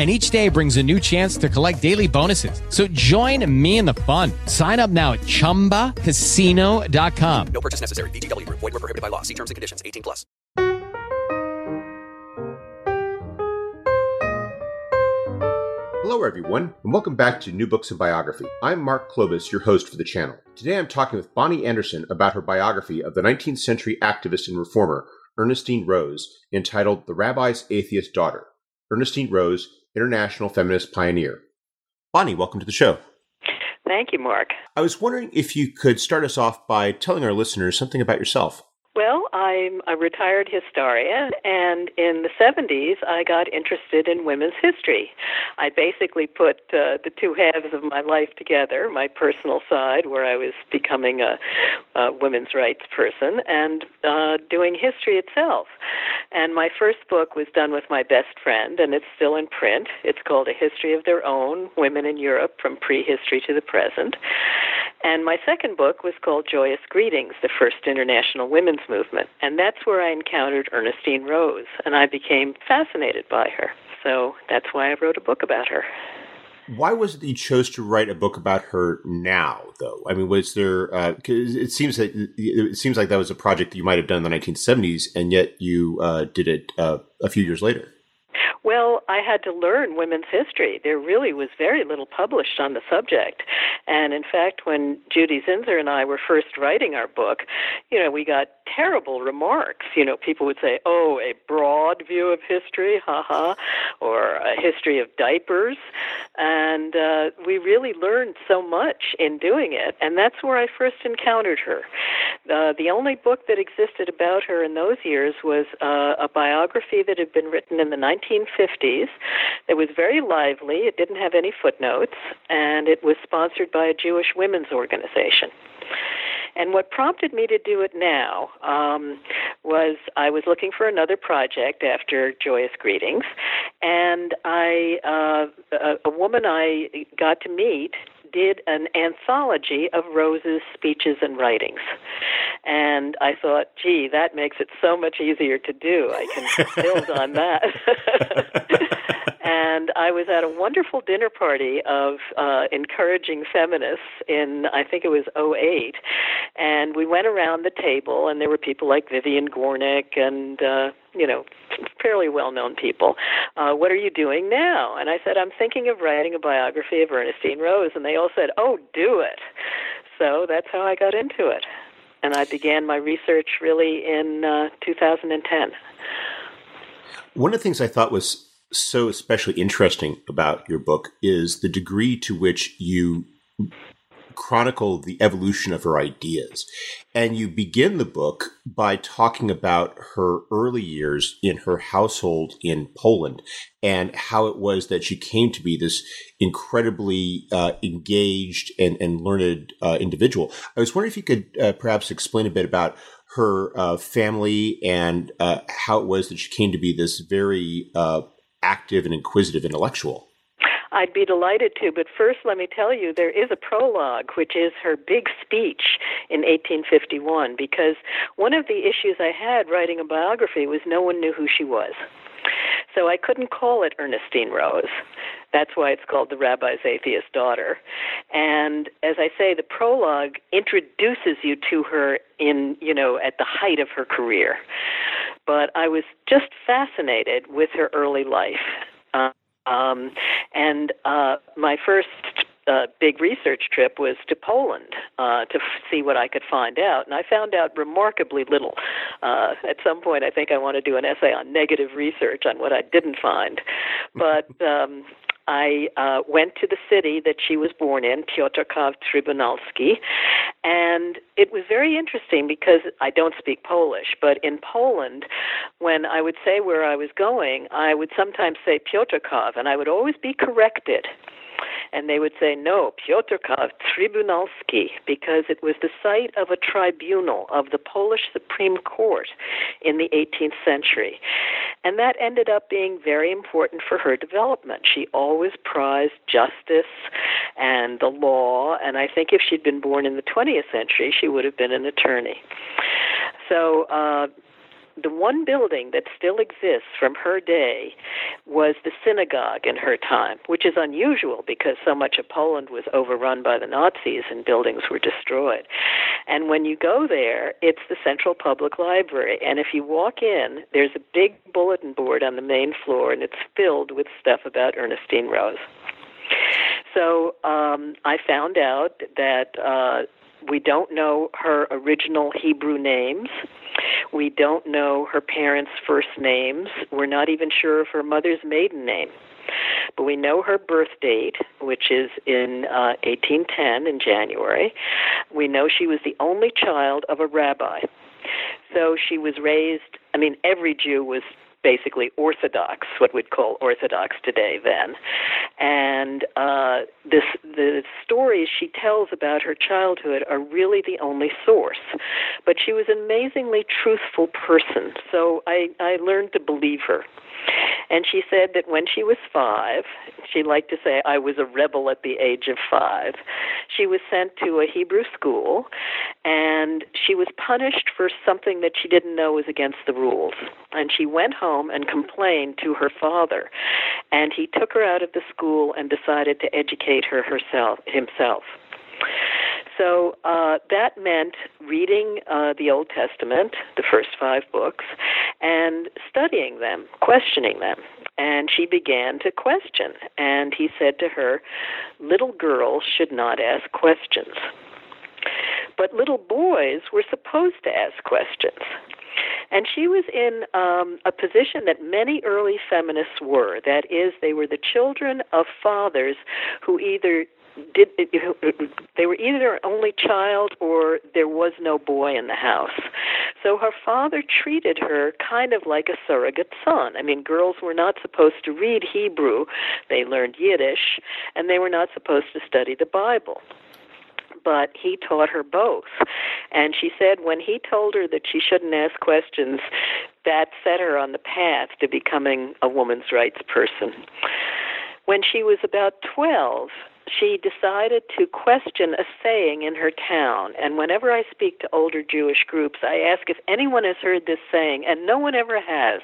and each day brings a new chance to collect daily bonuses. So join me in the fun. Sign up now at ChumbaCasino.com. No purchase necessary. VGW. Void were prohibited by law. See terms and conditions. 18 plus. Hello, everyone, and welcome back to New Books in Biography. I'm Mark Klobas, your host for the channel. Today I'm talking with Bonnie Anderson about her biography of the 19th century activist and reformer, Ernestine Rose, entitled The Rabbi's Atheist Daughter. Ernestine Rose international feminist pioneer. Bonnie, welcome to the show. Thank you, Mark. I was wondering if you could start us off by telling our listeners something about yourself. Well, I'm a retired historian, and in the 70s, I got interested in women's history. I basically put uh, the two halves of my life together my personal side, where I was becoming a, a women's rights person, and uh, doing history itself. And my first book was done with my best friend, and it's still in print. It's called A History of Their Own Women in Europe from Prehistory to the Present. And my second book was called Joyous Greetings, the First International Women's Movement. And that's where I encountered Ernestine Rose, and I became fascinated by her. So that's why I wrote a book about her. Why was it you chose to write a book about her now, though? I mean, was there? Uh, it seems that it seems like that was a project that you might have done in the 1970s, and yet you uh, did it uh, a few years later. Well, I had to learn women's history. There really was very little published on the subject. And in fact, when Judy Zinsser and I were first writing our book, you know, we got terrible remarks. You know, people would say, oh, a broad view of history, haha, or a history of diapers. And uh, we really learned so much in doing it. And that's where I first encountered her. Uh, the only book that existed about her in those years was uh, a biography that had been written in the 1950s. It was very lively, it didn't have any footnotes, and it was sponsored by a Jewish women's organization. And what prompted me to do it now um, was I was looking for another project after Joyous Greetings, and I uh, a, a woman I got to meet did an anthology of Rose's speeches and writings. And I thought, gee, that makes it so much easier to do. I can build on that. and I was at a wonderful dinner party of uh, encouraging feminists in I think it was '08, and we went around the table, and there were people like Vivian Gornick and uh, you know fairly well-known people. Uh, what are you doing now? And I said, I'm thinking of writing a biography of Ernestine Rose, and they all said, Oh, do it. So that's how I got into it, and I began my research really in uh, 2010. One of the things I thought was so especially interesting about your book is the degree to which you chronicle the evolution of her ideas. And you begin the book by talking about her early years in her household in Poland and how it was that she came to be this incredibly uh, engaged and, and learned uh, individual. I was wondering if you could uh, perhaps explain a bit about her uh, family and uh, how it was that she came to be this very uh, active and inquisitive intellectual. I'd be delighted to, but first let me tell you there is a prologue, which is her big speech in 1851, because one of the issues I had writing a biography was no one knew who she was. So I couldn't call it Ernestine Rose. That's why it's called The Rabbi's Atheist Daughter. And as I say, the prologue introduces you to her in, you know, at the height of her career. But I was just fascinated with her early life. Uh, um, and uh, my first uh, big research trip was to Poland uh, to f- see what I could find out, and I found out remarkably little. Uh, at some point, I think I want to do an essay on negative research on what I didn't find, but. Um, I uh, went to the city that she was born in, Piotrków Trybunalski, and it was very interesting because I don't speak Polish, but in Poland, when I would say where I was going, I would sometimes say Piotrków, and I would always be corrected and they would say, no, Piotrków Trybunalski, because it was the site of a tribunal of the Polish Supreme Court in the 18th century. And that ended up being very important for her development. She always prized justice and the law, and I think if she'd been born in the 20th century, she would have been an attorney. So, uh, the one building that still exists from her day was the synagogue in her time, which is unusual because so much of Poland was overrun by the Nazis and buildings were destroyed. And when you go there, it's the Central Public Library. And if you walk in, there's a big bulletin board on the main floor, and it's filled with stuff about Ernestine Rose. So um, I found out that uh, we don't know her original Hebrew names. We don't know her parents' first names. We're not even sure of her mother's maiden name. But we know her birth date, which is in uh, 1810 in January. We know she was the only child of a rabbi. So she was raised, I mean, every Jew was basically Orthodox, what we'd call Orthodox today then. And uh, this, the stories she tells about her childhood are really the only source. But she was an amazingly truthful person, so I, I learned to believe her. And she said that when she was five, she liked to say, I was a rebel at the age of five. She was sent to a Hebrew school, and she was punished for something that she didn't know was against the rules. And she went home and complained to her father, and he took her out of the school and decided to educate her herself himself. So uh, that meant reading uh, the Old Testament, the first five books, and studying them, questioning them. And she began to question. And he said to her, Little girls should not ask questions. But little boys were supposed to ask questions. And she was in um, a position that many early feminists were. That is, they were the children of fathers who either did they were either only child or there was no boy in the house. So her father treated her kind of like a surrogate son. I mean, girls were not supposed to read Hebrew; they learned Yiddish, and they were not supposed to study the Bible but he taught her both. And she said when he told her that she shouldn't ask questions, that set her on the path to becoming a woman's rights person. When she was about 12, she decided to question a saying in her town. And whenever I speak to older Jewish groups, I ask if anyone has heard this saying, and no one ever has.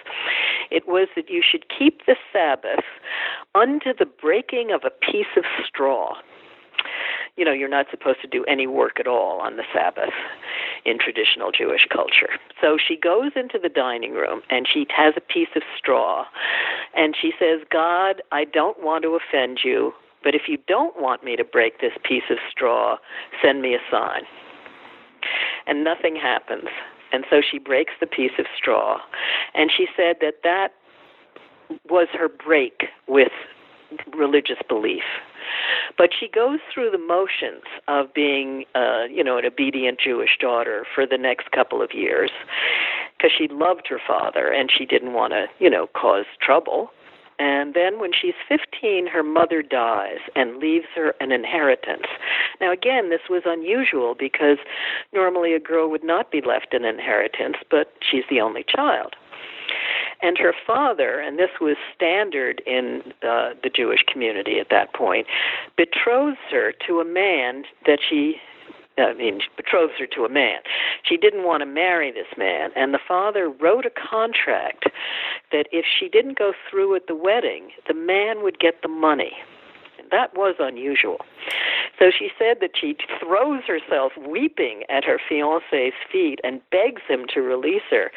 It was that you should keep the Sabbath unto the breaking of a piece of straw. You know, you're not supposed to do any work at all on the Sabbath in traditional Jewish culture. So she goes into the dining room and she has a piece of straw and she says, God, I don't want to offend you. But if you don't want me to break this piece of straw, send me a sign. And nothing happens. And so she breaks the piece of straw. And she said that that was her break with religious belief. But she goes through the motions of being, uh, you know, an obedient Jewish daughter for the next couple of years because she loved her father and she didn't want to, you know, cause trouble. And then when she's 15, her mother dies and leaves her an inheritance. Now, again, this was unusual because normally a girl would not be left an inheritance, but she's the only child. And her father, and this was standard in uh, the Jewish community at that point, betroths her to a man that she I mean, betroths her to a man. She didn't want to marry this man, and the father wrote a contract that if she didn't go through with the wedding, the man would get the money. That was unusual. So she said that she throws herself weeping at her fiance's feet and begs him to release her.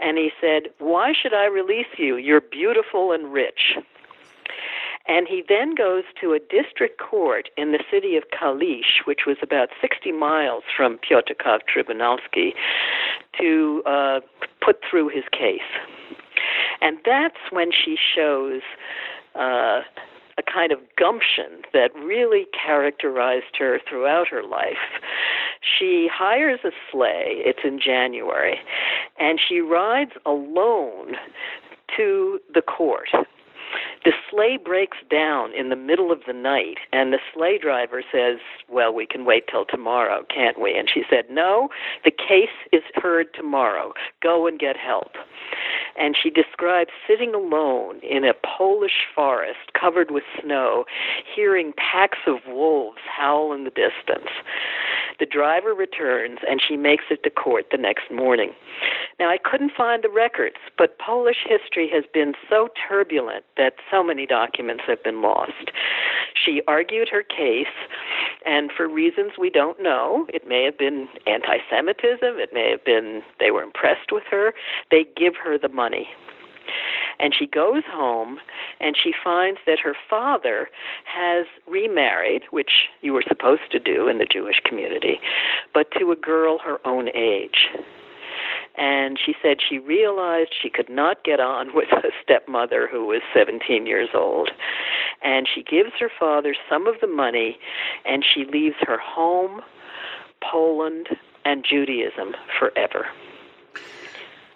And he said, Why should I release you? You're beautiful and rich. And he then goes to a district court in the city of Kalisz, which was about 60 miles from Piotrków Trybunalski, to uh, put through his case. And that's when she shows uh, a kind of gumption that really characterized her throughout her life. She hires a sleigh, it's in January, and she rides alone to the court the sleigh breaks down in the middle of the night, and the sleigh driver says, Well, we can wait till tomorrow, can't we? And she said, No, the case is heard tomorrow. Go and get help. And she describes sitting alone in a Polish forest covered with snow, hearing packs of wolves howl in the distance. The driver returns, and she makes it to court the next morning. Now, I couldn't find the records, but Polish history has been so turbulent that so many documents have been lost. She argued her case, and for reasons we don't know, it may have been anti Semitism, it may have been they were impressed with her, they give her the money. And she goes home and she finds that her father has remarried, which you were supposed to do in the Jewish community, but to a girl her own age. And she said she realized she could not get on with a stepmother who was 17 years old. And she gives her father some of the money and she leaves her home, Poland, and Judaism forever.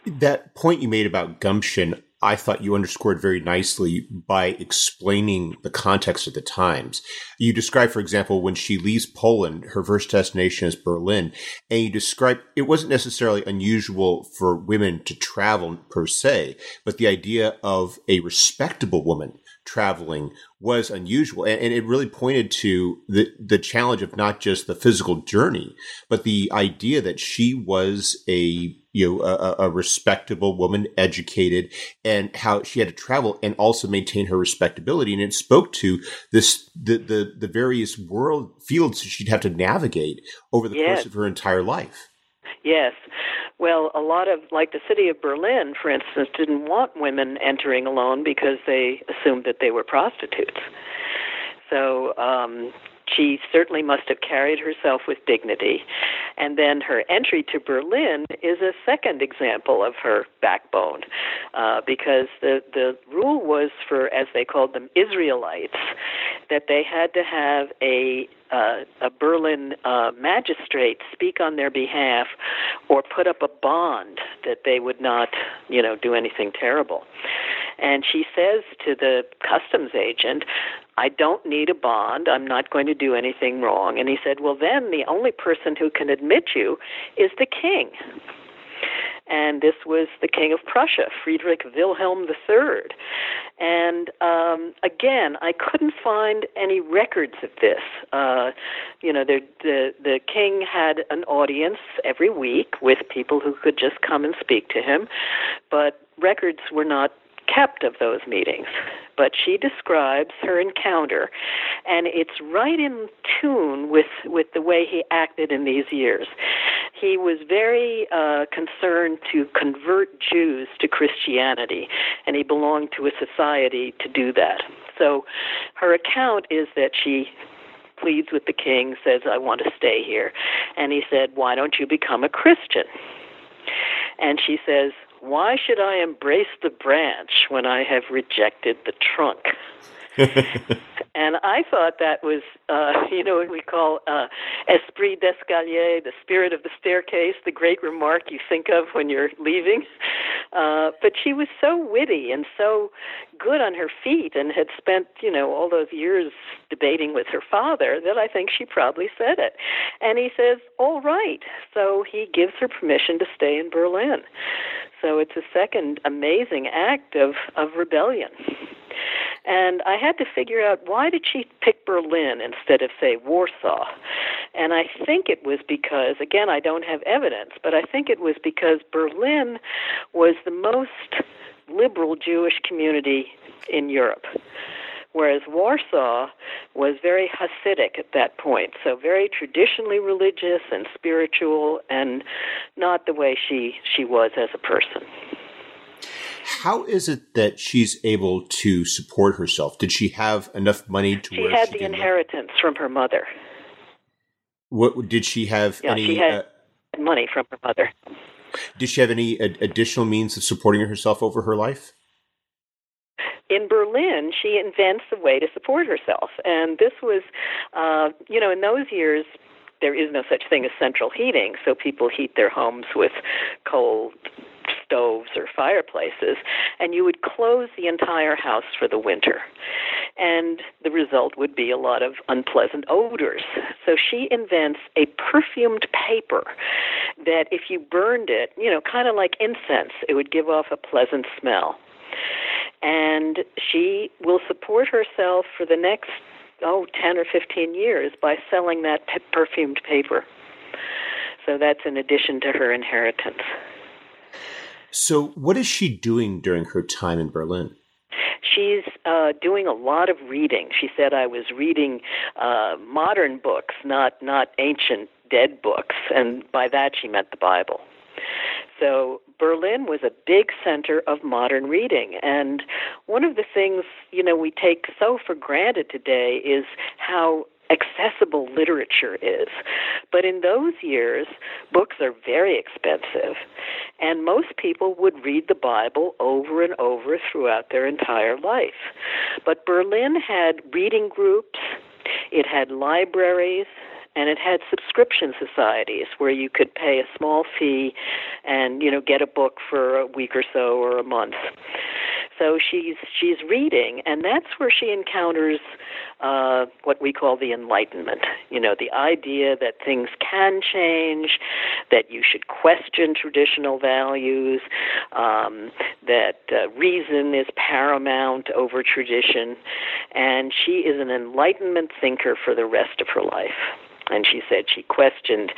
That point you made about gumption, I thought you underscored very nicely by explaining the context of the times. You describe, for example, when she leaves Poland, her first destination is Berlin, and you describe it wasn't necessarily unusual for women to travel per se, but the idea of a respectable woman traveling was unusual. And, and, it really pointed to the, the challenge of not just the physical journey, but the idea that she was a, you know, a, a respectable woman, educated, and how she had to travel and also maintain her respectability. And it spoke to this, the, the, the various world fields she'd have to navigate over the yes. course of her entire life. Yes. Well, a lot of, like the city of Berlin, for instance, didn't want women entering alone because they assumed that they were prostitutes. So um, she certainly must have carried herself with dignity. And then her entry to Berlin is a second example of her backbone, uh, because the, the rule was for, as they called them, Israelites, that they had to have a uh, a Berlin uh, magistrate speak on their behalf or put up a bond that they would not, you know, do anything terrible. And she says to the customs agent, I don't need a bond. I'm not going to do anything wrong. And he said, Well, then the only person who can admit you is the king. And this was the King of Prussia, Friedrich Wilhelm III. And um, again, I couldn't find any records of this. Uh, you know, the, the the king had an audience every week with people who could just come and speak to him, but records were not kept of those meetings. But she describes her encounter, and it's right in tune with, with the way he acted in these years. He was very uh, concerned to convert Jews to Christianity, and he belonged to a society to do that. So her account is that she pleads with the king, says, I want to stay here. And he said, Why don't you become a Christian? And she says, why should I embrace the branch when I have rejected the trunk? and I thought that was, uh, you know, what we call uh, esprit d'escalier, the spirit of the staircase, the great remark you think of when you're leaving. Uh, but she was so witty and so good on her feet and had spent, you know, all those years debating with her father that I think she probably said it. And he says, all right. So he gives her permission to stay in Berlin. So it's a second amazing act of, of rebellion. And I had to figure out why did she pick Berlin instead of say Warsaw? And I think it was because again I don't have evidence, but I think it was because Berlin was the most liberal Jewish community in Europe whereas Warsaw was very Hasidic at that point, so very traditionally religious and spiritual, and not the way she she was as a person. How is it that she's able to support herself? Did she have enough money to? She had she the inheritance from her mother. What did she have? Yeah, any, she had uh, money from her mother. Did she have any additional means of supporting herself over her life? in Berlin, she invents a way to support herself. And this was, uh, you know, in those years, there is no such thing as central heating, so people heat their homes with coal stoves or fireplaces, and you would close the entire house for the winter. And the result would be a lot of unpleasant odors. So she invents a perfumed paper that, if you burned it, you know, kind of like incense, it would give off a pleasant smell and she will support herself for the next oh 10 or 15 years by selling that p- perfumed paper so that's in addition to her inheritance so what is she doing during her time in berlin she's uh, doing a lot of reading. She said I was reading uh, modern books, not not ancient dead books, and by that she meant the Bible. So Berlin was a big center of modern reading. And one of the things, you know, we take so for granted today is how accessible literature is. But in those years, books are very expensive, and most people would read the Bible over and over throughout their entire life. But Berlin had reading groups, it had libraries, and it had subscription societies where you could pay a small fee and you know get a book for a week or so or a month. So she's she's reading and that's where she encounters uh, what we call the enlightenment. You know the idea that things can change that you should question traditional values um, that uh, reason is paramount over tradition. And she is an enlightenment thinker for the rest of her life and she said she questioned,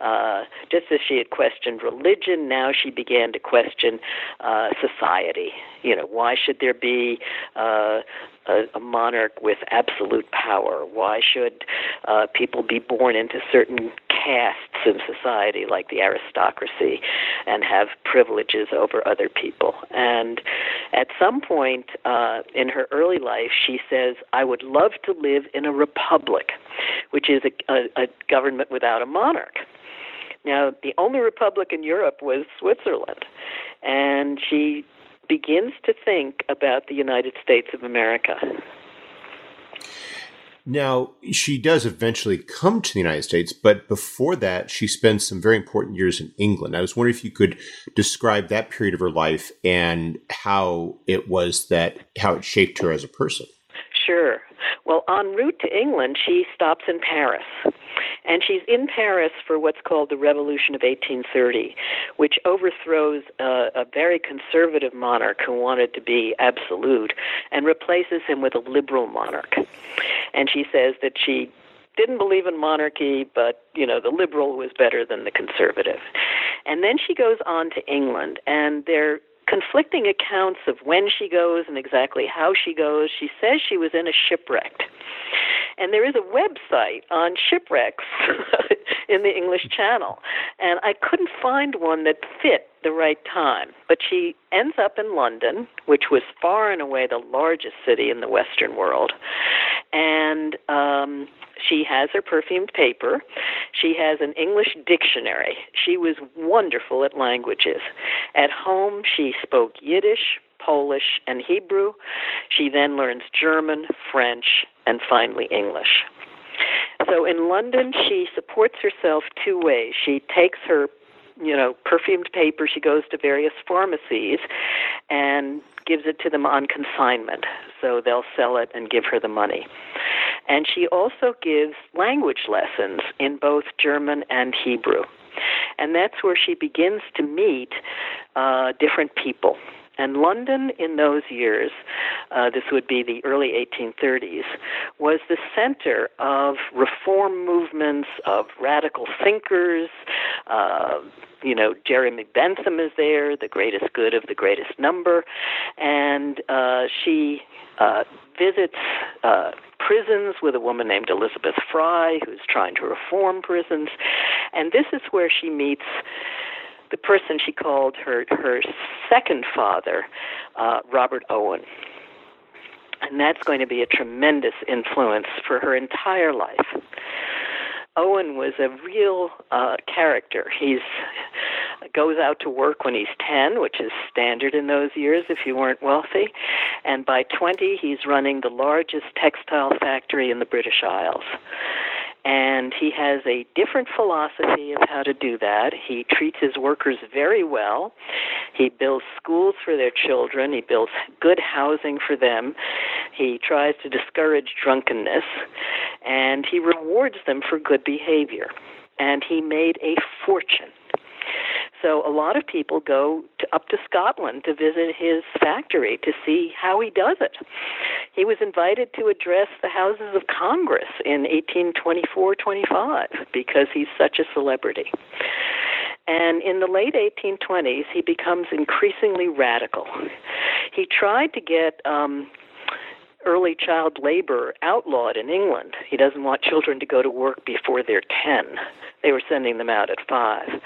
uh, just as she had questioned religion, now she began to question uh, society. You know, why should there be uh, a, a monarch with absolute power? Why should uh, people be born into certain castes in society, like the aristocracy, and have privileges over other people? And at some point uh, in her early life, she says, I would love to live in a republic, which is a, a, a government without a monarch. Now, the only republic in Europe was Switzerland. And she begins to think about the United States of America. Now, she does eventually come to the United States, but before that, she spends some very important years in England. I was wondering if you could describe that period of her life and how it was that, how it shaped her as a person. Sure. Well, en route to England, she stops in Paris. And she's in Paris for what's called the Revolution of 1830, which overthrows a, a very conservative monarch who wanted to be absolute and replaces him with a liberal monarch. And she says that she didn't believe in monarchy, but you know the liberal was better than the conservative. And then she goes on to England, and they're conflicting accounts of when she goes and exactly how she goes. She says she was in a shipwreck. And there is a website on shipwrecks in the English Channel. And I couldn't find one that fit the right time. But she ends up in London, which was far and away the largest city in the Western world. And um, she has her perfumed paper. She has an English dictionary. She was wonderful at languages. At home, she spoke Yiddish, Polish, and Hebrew. She then learns German, French, and finally English. So in London, she supports herself two ways. She takes her you know, perfumed paper. She goes to various pharmacies and gives it to them on consignment. So they'll sell it and give her the money. And she also gives language lessons in both German and Hebrew. And that's where she begins to meet uh, different people. And London in those years, uh, this would be the early 1830s, was the center of reform movements, of radical thinkers. Uh, you know, Jeremy Bentham is there, the greatest good of the greatest number. And uh, she uh, visits uh, prisons with a woman named Elizabeth Fry, who's trying to reform prisons. And this is where she meets the person she called her her second father, uh, Robert Owen. And that's going to be a tremendous influence for her entire life. Owen was a real uh, character. He's goes out to work when he's 10, which is standard in those years if you weren't wealthy. And by 20, he's running the largest textile factory in the British Isles. And he has a different philosophy of how to do that. He treats his workers very well. He builds schools for their children. He builds good housing for them. He tries to discourage drunkenness. And he rewards them for good behavior. And he made a fortune so a lot of people go to, up to Scotland to visit his factory to see how he does it. He was invited to address the Houses of Congress in 1824-25 because he's such a celebrity. And in the late 1820s, he becomes increasingly radical. He tried to get um, early child labor outlawed in England. He doesn't want children to go to work before they're 10. They were sending them out at 5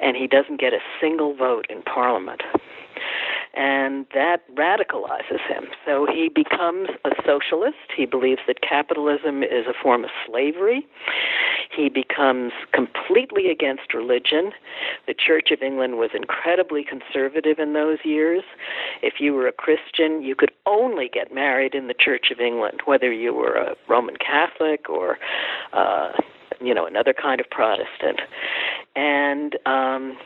and he doesn't get a single vote in Parliament. And that radicalizes him. So he becomes a socialist. He believes that capitalism is a form of slavery. He becomes completely against religion. The Church of England was incredibly conservative in those years. If you were a Christian, you could only get married in the Church of England, whether you were a Roman Catholic or uh, you know, another kind of Protestant. And um,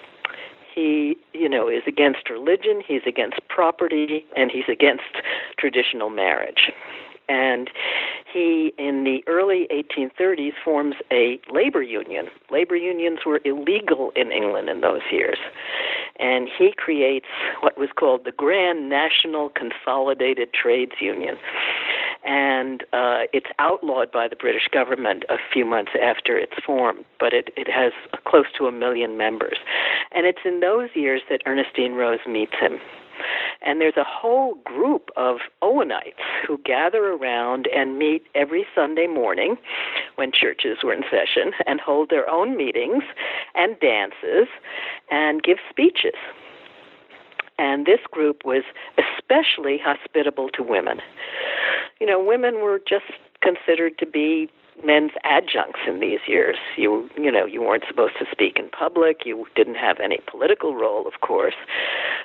he, you know, is against religion, he's against property, and he's against traditional marriage. And he, in the early 1830s, forms a labor union. Labor unions were illegal in England in those years. And he creates what was called the Grand National Consolidated Trades Union and uh, it's outlawed by the British government a few months after it's formed, but it, it has close to a million members. And it's in those years that Ernestine Rose meets him. And there's a whole group of Owenites who gather around and meet every Sunday morning when churches were in session and hold their own meetings and dances and give speeches. And this group was especially hospitable to women you know, women were just considered to be men's adjuncts in these years. You you know, you weren't supposed to speak in public, you didn't have any political role, of course.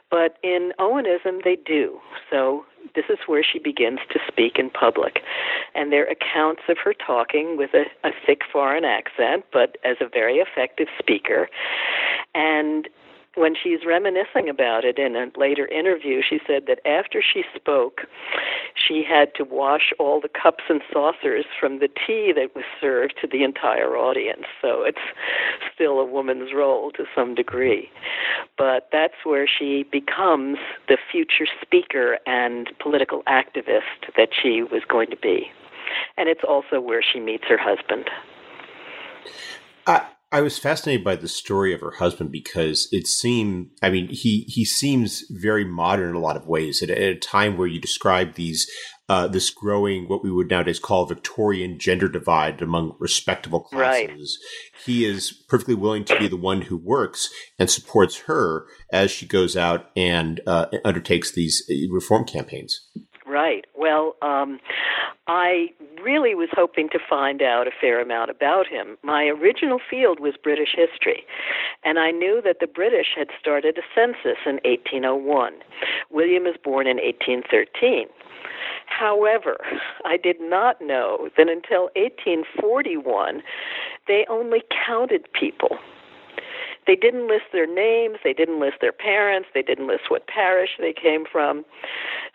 But in Owenism they do. So this is where she begins to speak in public. And there are accounts of her talking with a, a thick foreign accent, but as a very effective speaker. And when she's reminiscing about it in a later interview, she said that after she spoke, she had to wash all the cups and saucers from the tea that was served to the entire audience. So it's still a woman's role to some degree. But that's where she becomes the future speaker and political activist that she was going to be. And it's also where she meets her husband. I was fascinated by the story of her husband because it seemed, I mean, he, he seems very modern in a lot of ways at, at a time where you describe these, uh, this growing, what we would nowadays call Victorian gender divide among respectable classes. Right. He is perfectly willing to be the one who works and supports her as she goes out and uh, undertakes these uh, reform campaigns. Right. Well, um, I really was hoping to find out a fair amount about him. My original field was British history, and I knew that the British had started a census in 1801. William was born in 1813. However, I did not know that until 1841 they only counted people they didn't list their names, they didn't list their parents, they didn't list what parish they came from.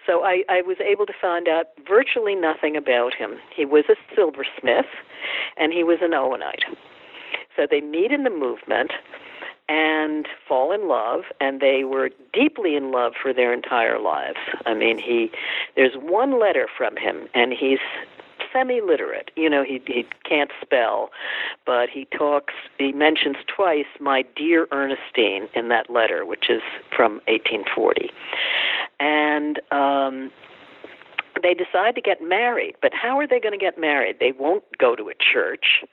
So I, I was able to find out virtually nothing about him. He was a silversmith, and he was an Owenite. So they meet in the movement and fall in love and they were deeply in love for their entire lives. I mean, he there's one letter from him and he's semi-literate. You know, he he can't spell, but he talks. He mentions twice "my dear Ernestine" in that letter, which is from 1840, and um, they decide to get married. But how are they going to get married? They won't go to a church,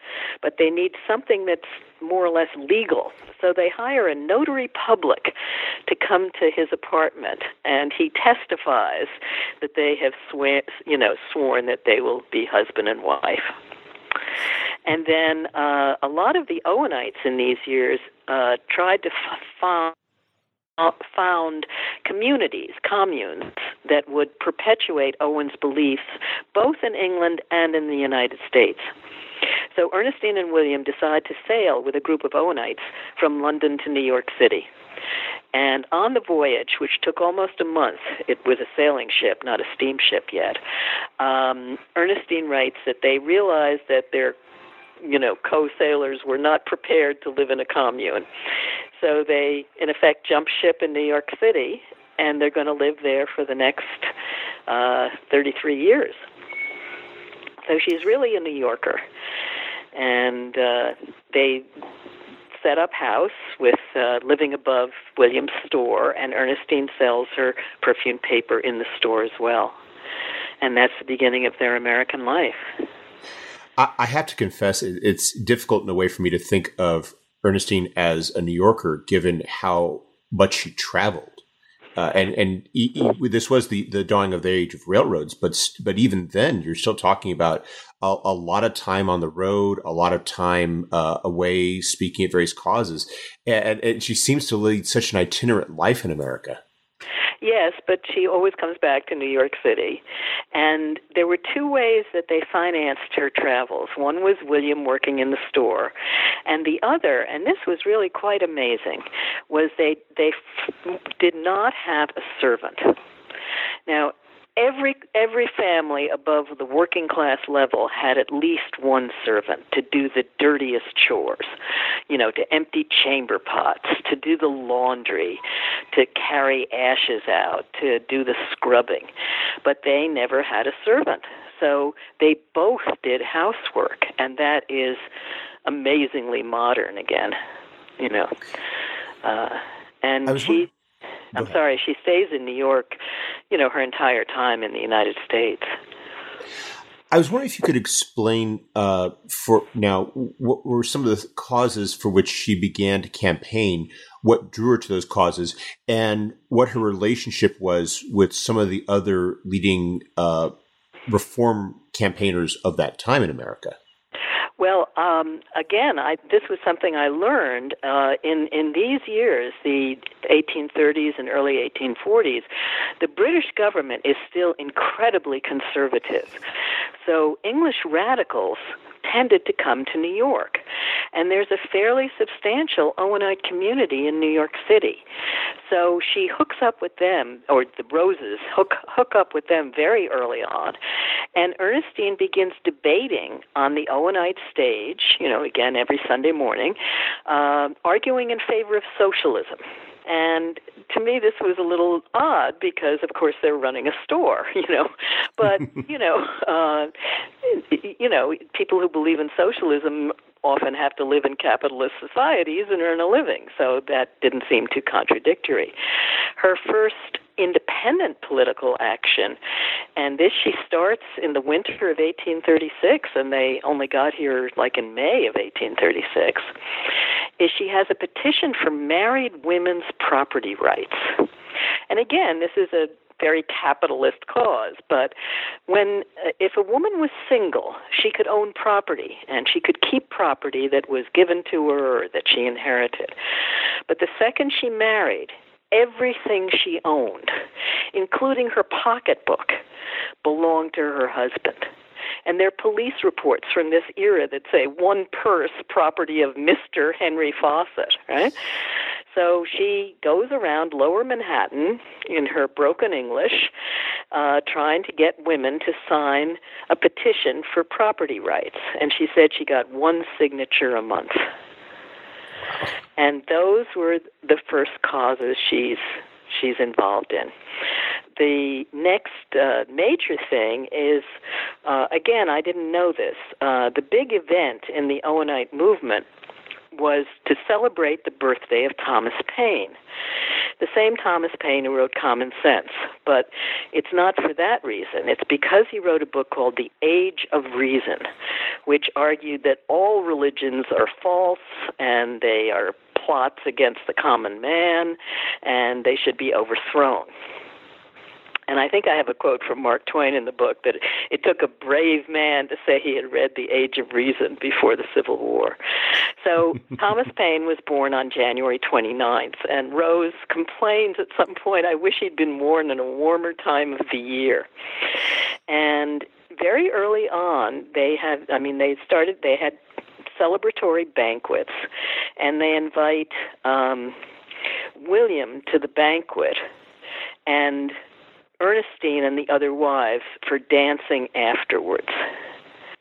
but they need something that's more or less legal. So they hire a notary public to come to his apartment, and he testifies that they have swear, you know, sworn that they will be husband and wife. And then uh, a lot of the Owenites in these years uh, tried to f- find found communities, communes, that would perpetuate Owen's beliefs both in England and in the United States. So Ernestine and William decide to sail with a group of Owenites from London to New York City. And on the voyage, which took almost a month, it was a sailing ship, not a steamship yet. Um, Ernestine writes that they realized that their you know, co-sailors were not prepared to live in a commune. So they, in effect, jump ship in New York City, and they're going to live there for the next uh, 33 years. So she's really a New Yorker. And uh, they set up house with uh, living above William's store, and Ernestine sells her perfume paper in the store as well. And that's the beginning of their American life. I, have to confess, it's difficult in a way for me to think of Ernestine as a New Yorker, given how much she traveled. Uh, and and e- e- this was the, the dawning of the age of railroads, but but even then, you're still talking about a, a lot of time on the road, a lot of time uh, away, speaking at various causes, and, and she seems to lead such an itinerant life in America. Yes, but she always comes back to New York City. And there were two ways that they financed her travels. One was William working in the store, and the other, and this was really quite amazing, was they they f- did not have a servant. Now, every every family above the working class level had at least one servant to do the dirtiest chores. You know to empty chamber pots to do the laundry to carry ashes out to do the scrubbing. But they never had a servant. So they both did housework and that is amazingly modern again you know. Uh and she I'm sorry, she stays in New York, you know, her entire time in the United States. I was wondering if you could explain uh, for now what were some of the causes for which she began to campaign, what drew her to those causes, and what her relationship was with some of the other leading uh, reform campaigners of that time in America. Well, um, again, I, this was something I learned uh, in in these years, the 1830s and early 1840s. The British government is still incredibly conservative, so English radicals tended to come to New York. And there's a fairly substantial Owenite community in New York City. So she hooks up with them, or the Roses hook, hook up with them very early on. And Ernestine begins debating on the Owenite stage, you know, again every Sunday morning, uh, arguing in favor of socialism. And to me, this was a little odd because, of course, they're running a store, you know. But you know, uh, you know, people who believe in socialism often have to live in capitalist societies and earn a living, so that didn't seem too contradictory. Her first independent political action. And this she starts in the winter of 1836, and they only got here like in May of 1836. Is she has a petition for married women's property rights. And again, this is a very capitalist cause. But when, uh, if a woman was single, she could own property and she could keep property that was given to her or that she inherited. But the second she married, everything she owned, including her pocketbook, belonged to her husband. And there are police reports from this era that say one purse, property of Mr. Henry Fawcett, right? So she goes around lower Manhattan in her broken English, uh, trying to get women to sign a petition for property rights. And she said she got one signature a month. And those were the first causes she's she's involved in. The next uh, major thing is, uh, again, I didn't know this. Uh, the big event in the Owenite movement was to celebrate the birthday of Thomas Paine. The same Thomas Paine who wrote Common Sense. But it's not for that reason. It's because he wrote a book called The Age of Reason, which argued that all religions are false and they are plots against the common man and they should be overthrown. And I think I have a quote from Mark Twain in the book that it took a brave man to say he had read The Age of Reason before the Civil War. So Thomas Paine was born on January 29th, and Rose complains at some point, I wish he'd been born in a warmer time of the year. And very early on, they had, I mean, they started, they had celebratory banquets, and they invite um, William to the banquet. And Ernestine and the other wives for dancing afterwards.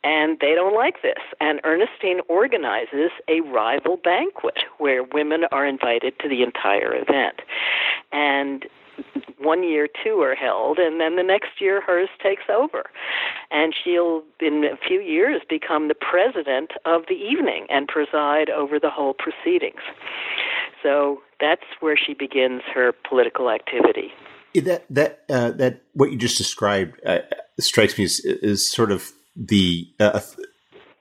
And they don't like this. And Ernestine organizes a rival banquet where women are invited to the entire event. And one year two are held, and then the next year hers takes over. And she'll, in a few years, become the president of the evening and preside over the whole proceedings. So that's where she begins her political activity. That that uh, that what you just described uh, strikes me as, is sort of the uh,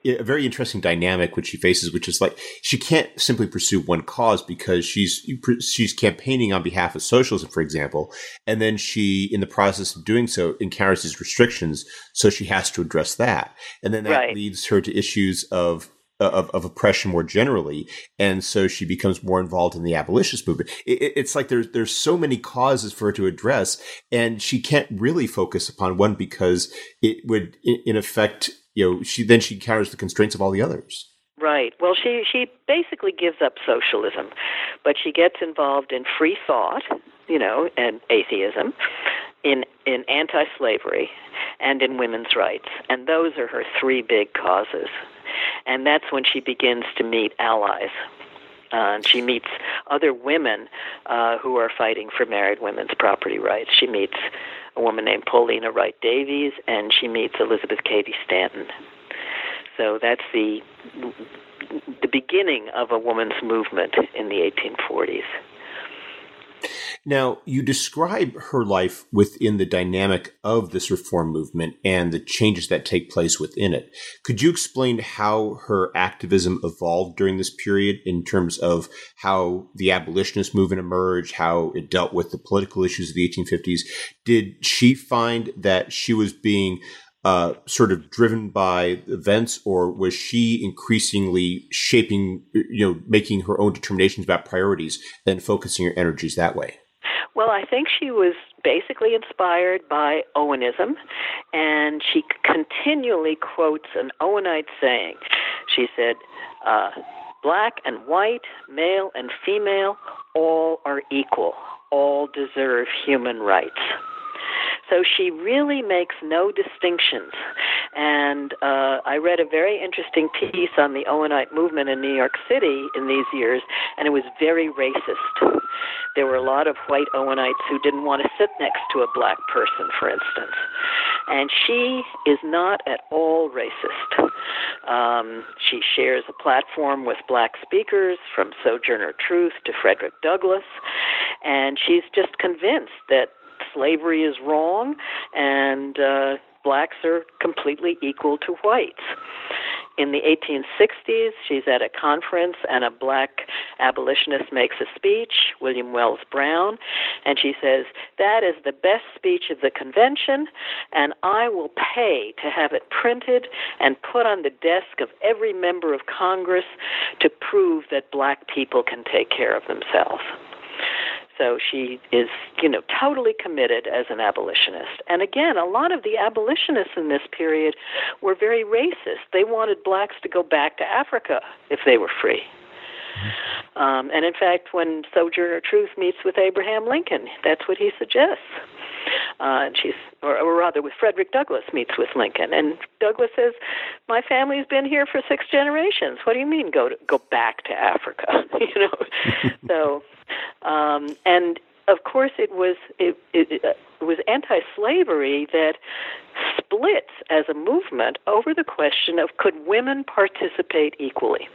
a very interesting dynamic which she faces, which is like she can't simply pursue one cause because she's she's campaigning on behalf of socialism, for example, and then she, in the process of doing so, encounters these restrictions, so she has to address that, and then that right. leads her to issues of Uh, of, of oppression more generally, and so she becomes more involved in the abolitionist movement. It, it's like there's there's so many causes for her to address, and she can't really focus upon one because it would, in effect, you know, she then she encounters the constraints of all the others. Right. Well, she she basically gives up socialism, but she gets involved in free thought, you know, and atheism, in in anti-slavery, and in women's rights, and those are her three big causes and that's when she begins to meet allies. Uh, she meets other women uh, who are fighting for married women's property rights. She meets a woman named Paulina Wright Davis, and she meets Elizabeth Cady Stanton. So that's the the beginning of a woman's movement in the 1840s. Now, you describe her life within the dynamic of this reform movement and the changes that take place within it. Could you explain how her activism evolved during this period in terms of how the abolitionist movement emerged, how it dealt with the political issues of the 1850s? Did she find that she was being uh, sort of driven by events, or was she increasingly shaping, you know, making her own determinations about priorities and focusing her energies that way? Well, I think she was basically inspired by Owenism, and she continually quotes an Owenite saying. She said, uh, Black and white, male and female, all are equal, all deserve human rights. So she really makes no distinctions. And uh, I read a very interesting piece on the Owenite movement in New York City in these years, and it was very racist. There were a lot of white Owenites who didn't want to sit next to a black person, for instance. And she is not at all racist. Um, she shares a platform with black speakers, from Sojourner Truth to Frederick Douglass, and she's just convinced that slavery is wrong and uh, blacks are completely equal to whites. In the 1860s, she's at a conference and a black abolitionist makes a speech, William Wells Brown, and she says, That is the best speech of the convention, and I will pay to have it printed and put on the desk of every member of Congress to prove that black people can take care of themselves. So she is, you know, totally committed as an abolitionist. And again, a lot of the abolitionists in this period were very racist. They wanted blacks to go back to Africa if they were free. Um, and in fact, when Sojourner Truth meets with Abraham Lincoln, that's what he suggests. Uh, and she's, or, or rather, with Frederick Douglass meets with Lincoln, and Douglass says, "My family's been here for six generations. What do you mean go to, go back to Africa?" you know, so um, and of course it was it, it, it was anti-slavery that splits as a movement over the question of could women participate equally.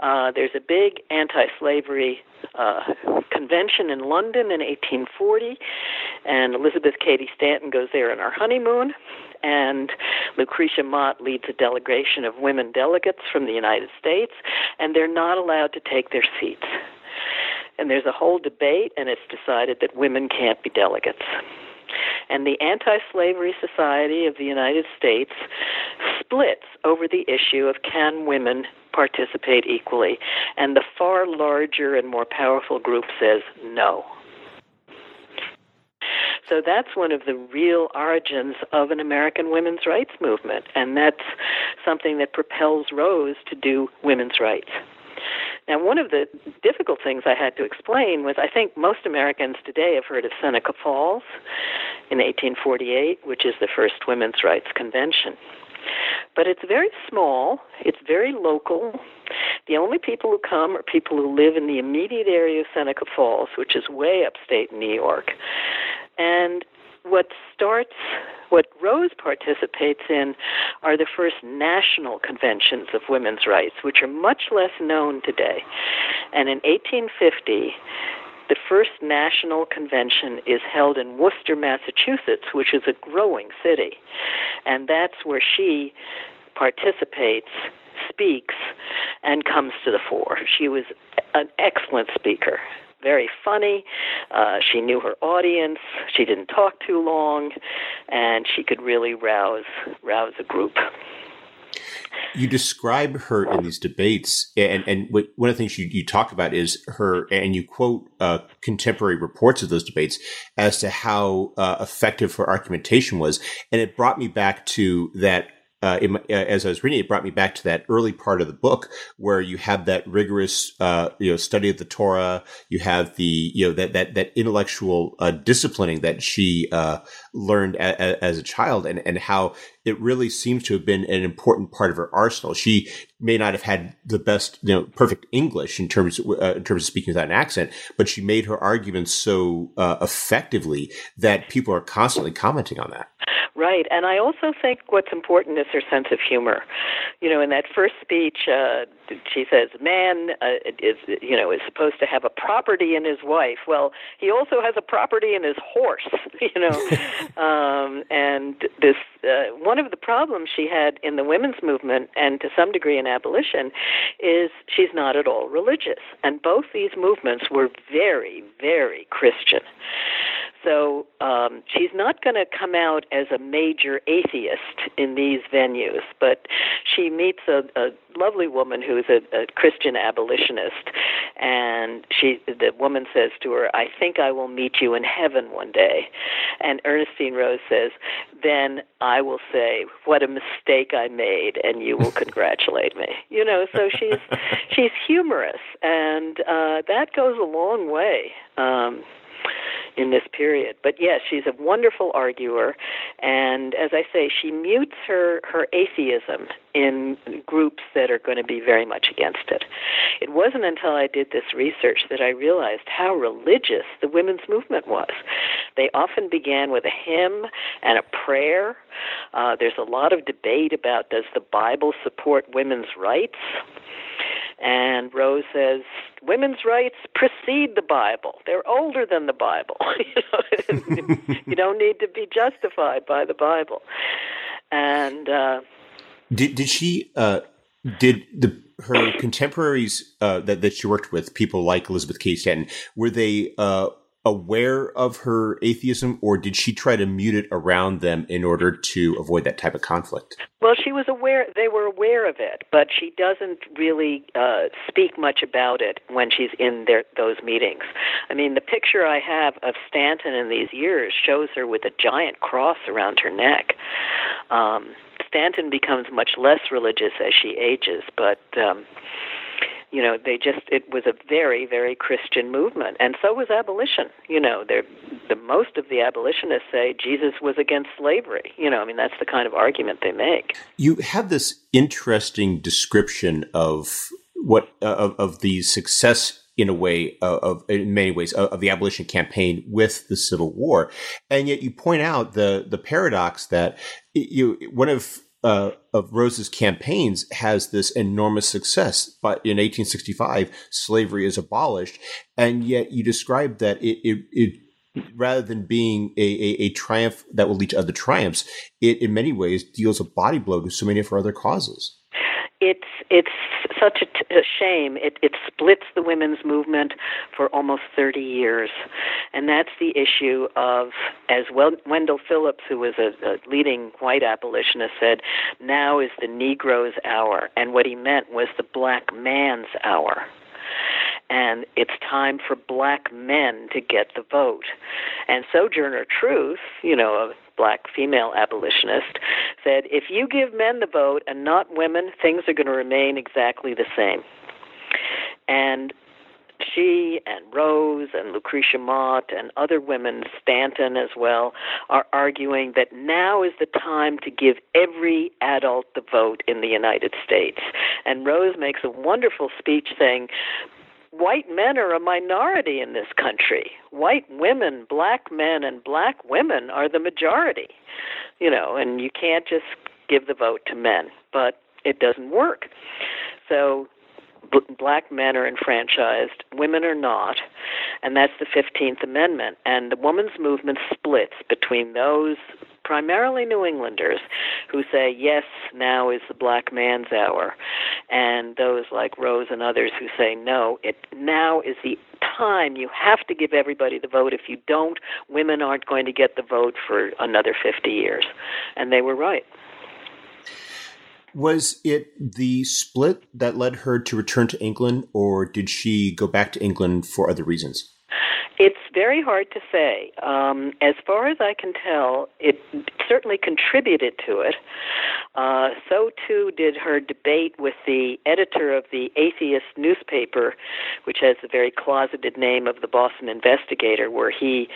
Uh, there's a big anti-slavery uh, convention in London in 1840, and Elizabeth Cady Stanton goes there on her honeymoon, and Lucretia Mott leads a delegation of women delegates from the United States, and they're not allowed to take their seats. And there's a whole debate, and it's decided that women can't be delegates. And the Anti Slavery Society of the United States splits over the issue of can women participate equally. And the far larger and more powerful group says no. So that's one of the real origins of an American women's rights movement, and that's something that propels Rose to do women's rights. Now, one of the difficult things I had to explain was I think most Americans today have heard of Seneca Falls in 1848, which is the first women's rights convention. But it's very small, it's very local. The only people who come are people who live in the immediate area of Seneca Falls, which is way upstate in New York. And what starts, what Rose participates in, are the first national conventions of women's rights, which are much less known today. And in 1850, the first national convention is held in Worcester, Massachusetts, which is a growing city. And that's where she participates, speaks, and comes to the fore. She was an excellent speaker very funny. Uh, she knew her audience. She didn't talk too long, and she could really rouse rouse a group. You describe her in these debates, and, and one of the things you, you talk about is her, and you quote uh, contemporary reports of those debates as to how uh, effective her argumentation was. And it brought me back to that uh, uh, as I was reading, it brought me back to that early part of the book where you have that rigorous, uh, you know, study of the Torah. You have the, you know, that that that intellectual uh, disciplining that she uh, learned a, a, as a child, and and how it really seems to have been an important part of her arsenal. She may not have had the best, you know, perfect English in terms uh, in terms of speaking without an accent, but she made her arguments so effectively that people are constantly commenting on that. Right, and I also think what's important is her sense of humor. You know, in that first speech, uh, she says, "Man uh, is you know is supposed to have a property in his wife. Well, he also has a property in his horse. You know, um, and this uh, one of the problems she had in the women's movement and to some degree in abolition is she's not at all religious, and both these movements were very, very Christian. So um, she's not going to come out as a major atheist in these venues, but she meets a, a lovely woman who's a, a Christian abolitionist, and she the woman says to her, "I think I will meet you in heaven one day," and Ernestine Rose says, "Then I will say what a mistake I made, and you will congratulate me." You know, so she's she's humorous, and uh, that goes a long way. Um, in this period. But yes, she's a wonderful arguer, and as I say, she mutes her her atheism in groups that are going to be very much against it. It wasn't until I did this research that I realized how religious the women's movement was. They often began with a hymn and a prayer. Uh, there's a lot of debate about does the Bible support women's rights. And Rose says women's rights precede the Bible. They're older than the Bible. you don't need to be justified by the Bible. And uh, did did she uh, did the her contemporaries uh, that that she worked with, people like Elizabeth Cady Stanton, were they uh, aware of her atheism, or did she try to mute it around them in order to avoid that type of conflict? Well, she was aware; they were aware of it, but she doesn't really uh, speak much about it when she's in their, those meetings. I mean, the picture I have of Stanton in these years shows her with a giant cross around her neck. Um, Stanton becomes much less religious as she ages, but. Um, you know they just it was a very very christian movement. And so was abolition. You know they the most of the abolitionists say jesus was against slavery. You know i mean that's the kind of argument they make. You have this interesting description of what uh, of, of the success in a way uh, of in many ways of, of, the abolition campaign with the Civil War, and yet you point out the the paradox that you one of uh, of Rose's campaigns has this enormous success. But in 1865, slavery is abolished, and yet you describe that it, it, it rather than being a, a, a, triumph that will lead to other triumphs, it in many ways deals a body blow to so many of her other causes it's it's such a, shame. It it splits the women's movement for almost 30 years, and that's the issue of as well. Wendell Phillips, who was a, a leading white abolitionist, said, "Now is the Negro's hour," and what he meant was the black man's hour and it's time for black men to get the vote. And Sojourner Truth, you know, a black female abolitionist, said if you give men the vote and not women, things are going to remain exactly the same. And she and Rose and Lucretia Mott and other women, Stanton as well, are arguing that now is the time to give every adult the vote in the United States. And Rose makes a wonderful speech saying, white men are a minority in this country. White women, black men, and black women are the majority. You know, and you can't just give the vote to men, but it doesn't work. So black men are enfranchised, women are not, and that's the 15th Amendment. And the women's movement splits between those primarily New Englanders who say, yes, now is the black man's hour, and those like Rose and others who say, no, it now is the time you have to give everybody the vote. If you don't, women aren't going to get the vote for another 50 years. And they were right. Was it the split that led her to return to England, or did she go back to England for other reasons? Very hard to say. Um, as far as I can tell, it certainly contributed to it. Uh, so too did her debate with the editor of the atheist newspaper, which has the very closeted name of the Boston Investigator, where he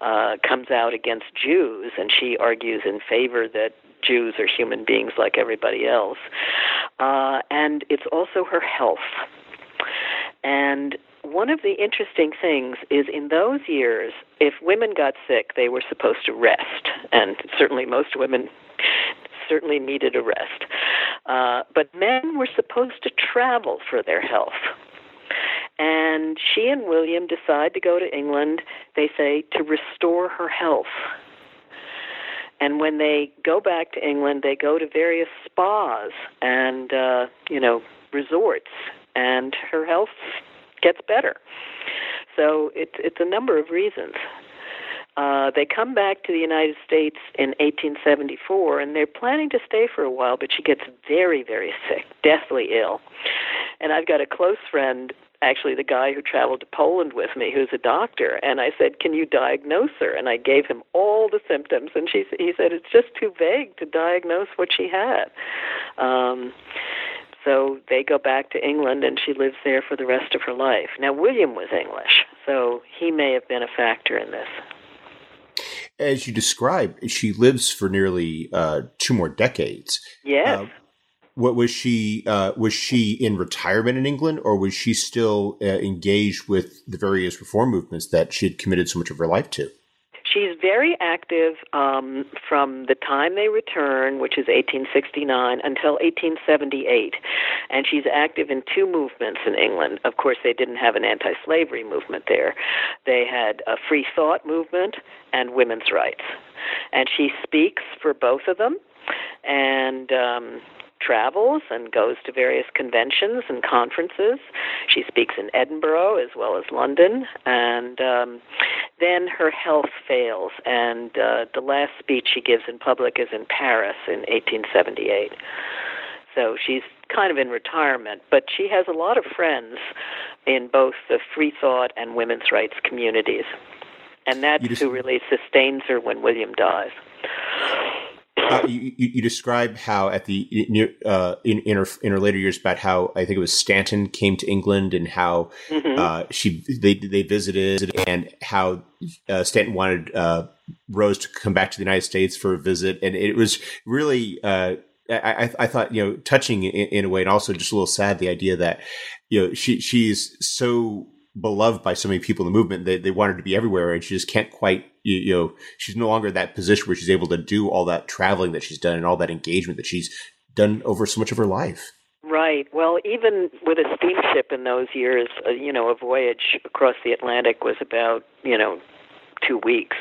uh, comes out against Jews, and she argues in favor that Jews are human beings like everybody else. Uh, and it's also her health. And one of the interesting things is in those years, if women got sick, they were supposed to rest, and certainly most women certainly needed a rest. Uh, but men were supposed to travel for their health. And she and William decide to go to England, they say, to restore her health. And when they go back to England, they go to various spas and, uh, you know, resorts, and her health gets better. So it's it's a number of reasons. Uh, they come back to the United States in 1874, and they're planning to stay for a while, but she gets very, very sick, deathly ill. And I've got a close friend, actually the guy who traveled to Poland with me, who's a doctor, and I said, "Can you diagnose her?" And I gave him all the symptoms, and she he said it's just too vague to diagnose what she had. Um, so they go back to England and she lives there for the rest of her life. Now, William was English, so he may have been a factor in this. As you described, she lives for nearly uh, two more decades. Yes. Uh, what was she? Uh, was she in retirement in England, or was she still uh, engaged with the various reform movements that she had committed so much of her life to? She's very active um, from the time they return, which is 1869, until 1878. And she's active in two movements in England. Of course, they didn't have an anti slavery movement there, they had a free thought movement and women's rights. And she speaks for both of them. And um, travels and goes to various conventions and conferences. She speaks in Edinburgh as well as London, and um, then her health fails, and uh, the last speech she gives in public is in Paris in 1878. So she's kind of in retirement, but she has a lot of friends in both the free thought and women's rights communities. And that's just, who really sustains her when William dies. Uh, you, you, describe how at the uh, in, in her in her later years about how I think it was Stanton came to England and how mm-hmm. uh, she they they visited and how uh, Stanton wanted uh, Rose to come back to the United States for a visit and it was really uh, I, I thought you know touching in, in, a way, and also just a little sad the idea that you know she she's so beloved by so many people in the movement they they want her to be everywhere, and she just can't quite you, you know she's no longer that position where she's able to do all that traveling that she's done and all that engagement that she's done over so much of her life. Right. Well, even with a steamship in those years, uh, you know, a voyage across the Atlantic was about you know two weeks.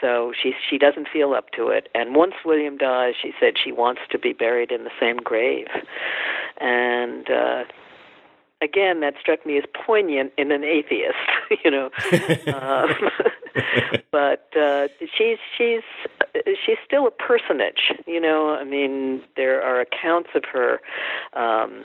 So she she doesn't feel up to it. And once William dies, she said she wants to be buried in the same grave. And uh, again, that struck me as poignant in an atheist, you know. um, but uh, she's she's she's still a personage, you know. I mean, there are accounts of her. Um,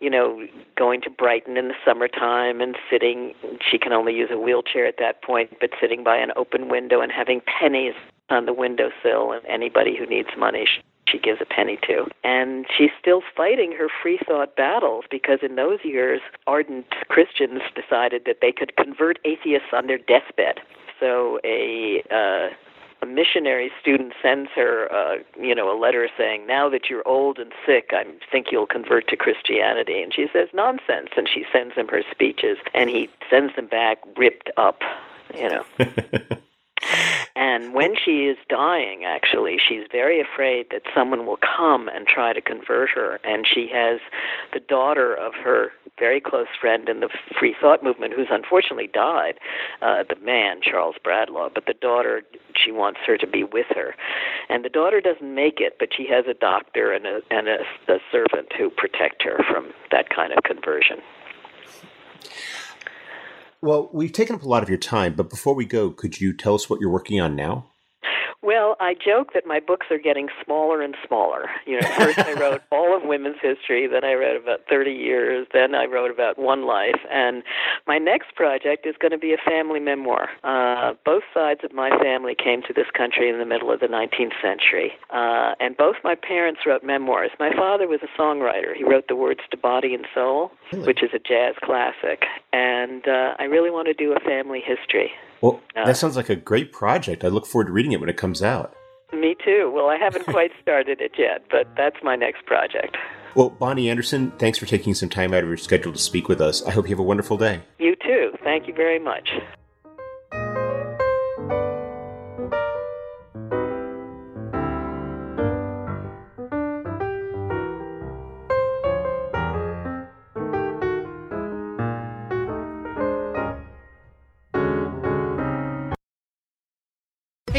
you know, going to Brighton in the summertime and sitting, she can only use a wheelchair at that point, but sitting by an open window and having pennies on the windowsill, and anybody who needs money, she, she gives a penny to. And she's still fighting her free thought battles because in those years, ardent Christians decided that they could convert atheists on their deathbed. So a uh, a missionary student sends her, uh, you know, a letter saying, "Now that you're old and sick, I think you'll convert to Christianity." And she says, "Nonsense!" And she sends him her speeches, and he sends them back ripped up, you know. And when she is dying, actually, she's very afraid that someone will come and try to convert her. And she has the daughter of her very close friend in the free thought movement, who's unfortunately died, uh, the man, Charles Bradlaugh. But the daughter, she wants her to be with her. And the daughter doesn't make it, but she has a doctor and a, and a, a servant who protect her from that kind of conversion. Well, we've taken up a lot of your time, but before we go, could you tell us what you're working on now? Well, I joke that my books are getting smaller and smaller. You know, first I wrote all of women's history, then I wrote about 30 years, then I wrote about one life, and my next project is going to be a family memoir. Uh, both sides of my family came to this country in the middle of the 19th century, uh, and both my parents wrote memoirs. My father was a songwriter. He wrote the words to Body and Soul, really? which is a jazz classic, and uh, I really want to do a family history. Well, uh, that sounds like a great project. I look forward to reading it when it comes out. Me too. Well, I haven't quite started it yet, but that's my next project. Well, Bonnie Anderson, thanks for taking some time out of your schedule to speak with us. I hope you have a wonderful day. You too. Thank you very much.